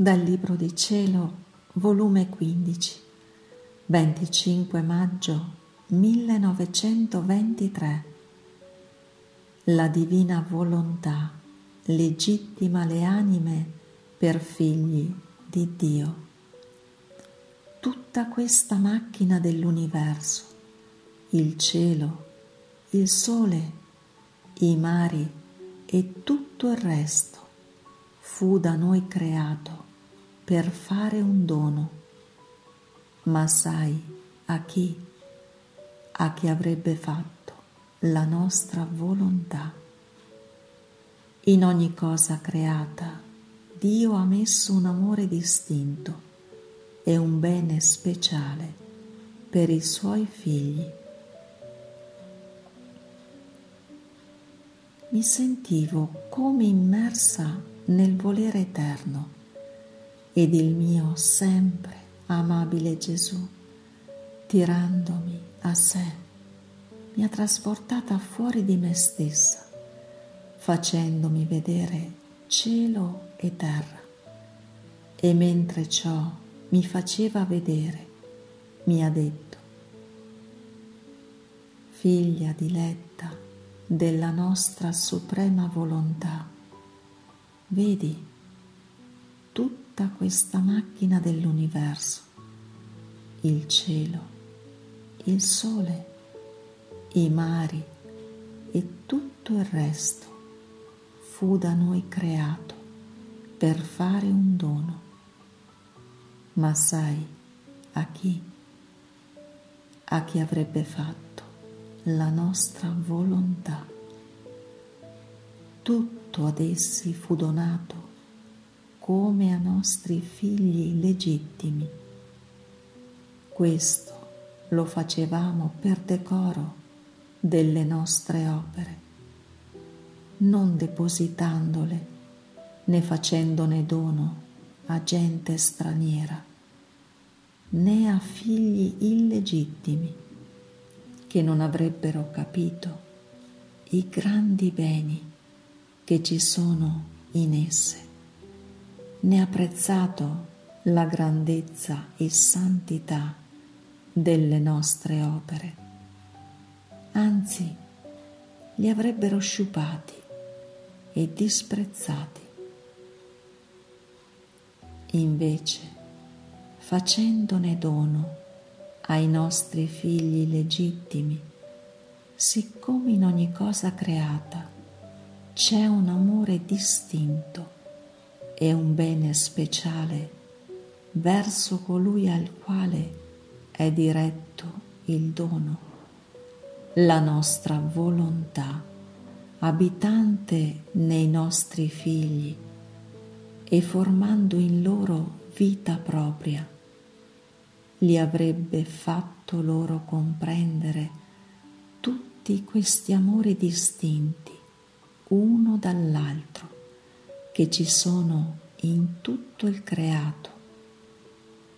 Dal Libro di Cielo, volume 15, 25 maggio 1923. La divina volontà legittima le anime per figli di Dio. Tutta questa macchina dell'universo, il cielo, il sole, i mari e tutto il resto, fu da noi creato per fare un dono. Ma sai a chi? A chi avrebbe fatto la nostra volontà. In ogni cosa creata Dio ha messo un amore distinto e un bene speciale per i suoi figli. Mi sentivo come immersa nel volere eterno ed il mio sempre amabile Gesù, tirandomi a sé, mi ha trasportata fuori di me stessa, facendomi vedere cielo e terra. E mentre ciò mi faceva vedere, mi ha detto, figlia diletta della nostra suprema volontà, vedi tutta questa macchina dell'universo, il cielo, il sole, i mari e tutto il resto fu da noi creato per fare un dono. Ma sai a chi? A chi avrebbe fatto la nostra volontà. Tutto ad essi fu donato come a nostri figli legittimi. Questo lo facevamo per decoro delle nostre opere, non depositandole né facendone dono a gente straniera, né a figli illegittimi che non avrebbero capito i grandi beni che ci sono in esse né apprezzato la grandezza e santità delle nostre opere, anzi li avrebbero sciupati e disprezzati. Invece, facendone dono ai nostri figli legittimi, siccome in ogni cosa creata c'è un amore distinto, è un bene speciale verso colui al quale è diretto il dono, la nostra volontà abitante nei nostri figli e formando in loro vita propria, li avrebbe fatto loro comprendere tutti questi amori distinti uno dall'altro che ci sono in tutto il creato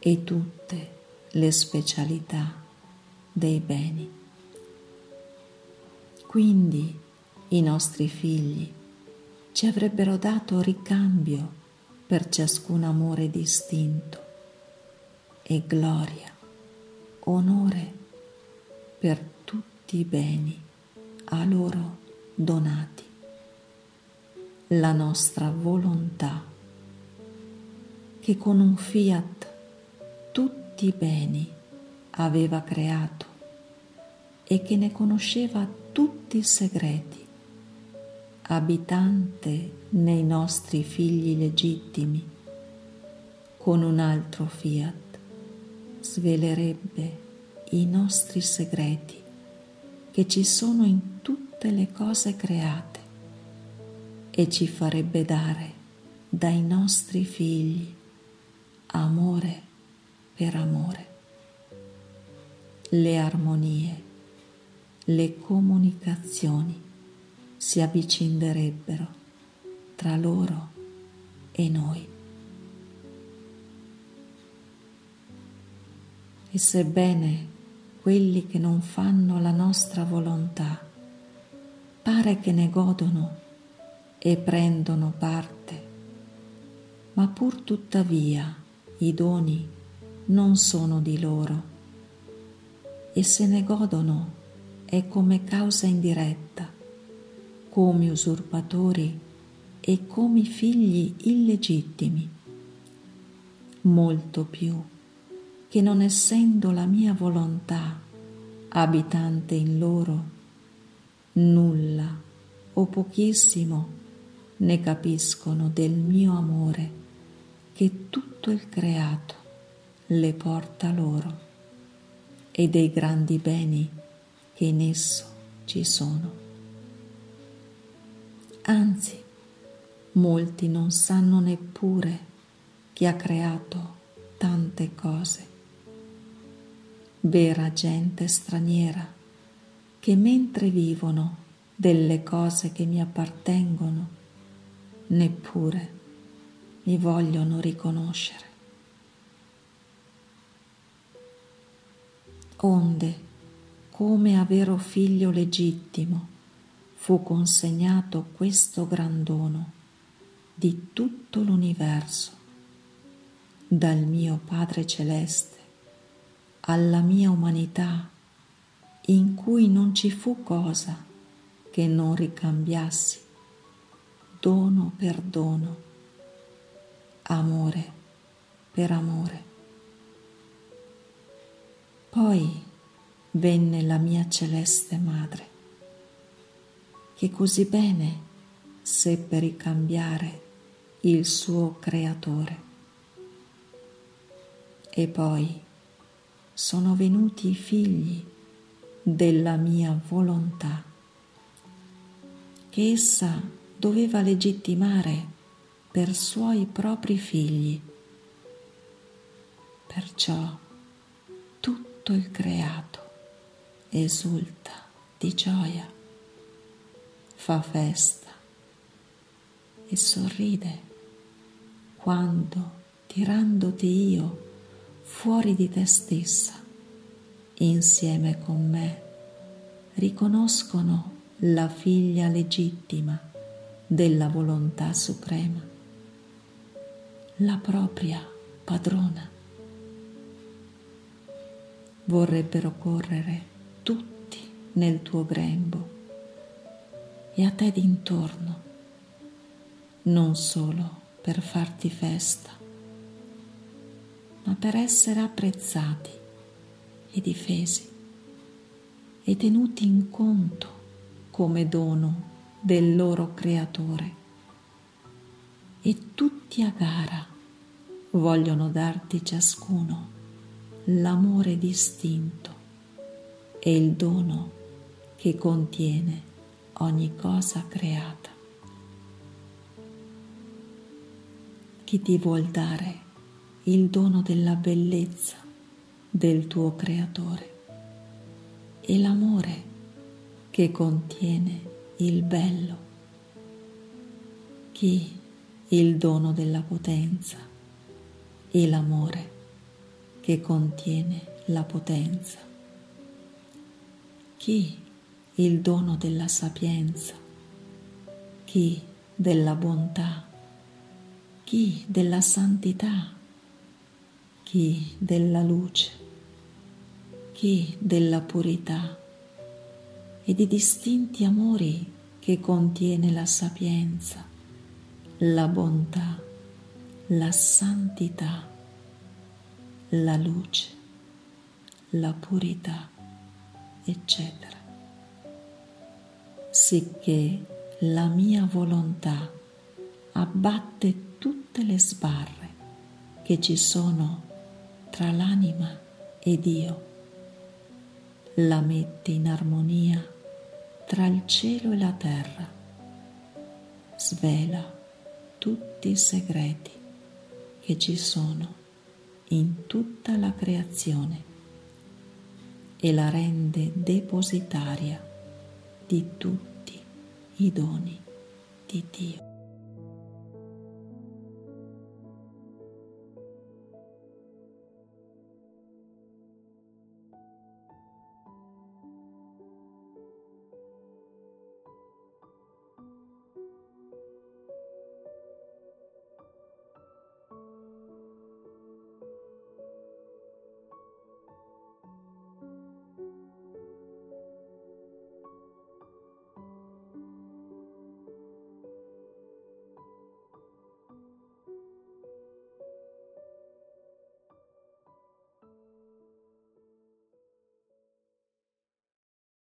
e tutte le specialità dei beni. Quindi i nostri figli ci avrebbero dato ricambio per ciascun amore distinto e gloria, onore per tutti i beni a loro donati la nostra volontà, che con un fiat tutti i beni aveva creato e che ne conosceva tutti i segreti, abitante nei nostri figli legittimi, con un altro fiat svelerebbe i nostri segreti che ci sono in tutte le cose create e ci farebbe dare dai nostri figli amore per amore, le armonie, le comunicazioni si avvicinderebbero tra loro e noi. E sebbene quelli che non fanno la nostra volontà pare che ne godono e prendono parte, ma pur tuttavia i doni non sono di loro. E se ne godono è come causa indiretta, come usurpatori e come figli illegittimi, molto più che non essendo la mia volontà abitante in loro, nulla o pochissimo ne capiscono del mio amore che tutto il creato le porta loro e dei grandi beni che in esso ci sono. Anzi, molti non sanno neppure che ha creato tante cose. Vera gente straniera che mentre vivono delle cose che mi appartengono, neppure mi vogliono riconoscere. Onde, come a vero figlio legittimo, fu consegnato questo gran dono di tutto l'universo dal mio Padre Celeste alla mia umanità in cui non ci fu cosa che non ricambiassi dono per dono, amore per amore. Poi venne la mia celeste madre, che così bene seppe ricambiare il suo creatore. E poi sono venuti i figli della mia volontà, che essa doveva legittimare per suoi propri figli. Perciò tutto il creato esulta di gioia, fa festa e sorride quando, tirandoti io fuori di te stessa, insieme con me, riconoscono la figlia legittima della volontà suprema, la propria padrona. Vorrebbero correre tutti nel tuo grembo e a te d'intorno, non solo per farti festa, ma per essere apprezzati e difesi e tenuti in conto come dono del loro creatore e tutti a gara vogliono darti ciascuno l'amore distinto e il dono che contiene ogni cosa creata. Chi ti vuol dare il dono della bellezza del tuo creatore e l'amore che contiene il bello, chi? Il dono della potenza e l'amore che contiene la potenza, chi? Il dono della sapienza, chi? Della bontà, chi? Della santità, chi? Della luce, chi? Della purità e di distinti amori che contiene la sapienza, la bontà, la santità, la luce, la purità, eccetera. Sicché la mia volontà abbatte tutte le sbarre che ci sono tra l'anima ed io, la mette in armonia tra il cielo e la terra, svela tutti i segreti che ci sono in tutta la creazione e la rende depositaria di tutti i doni di Dio.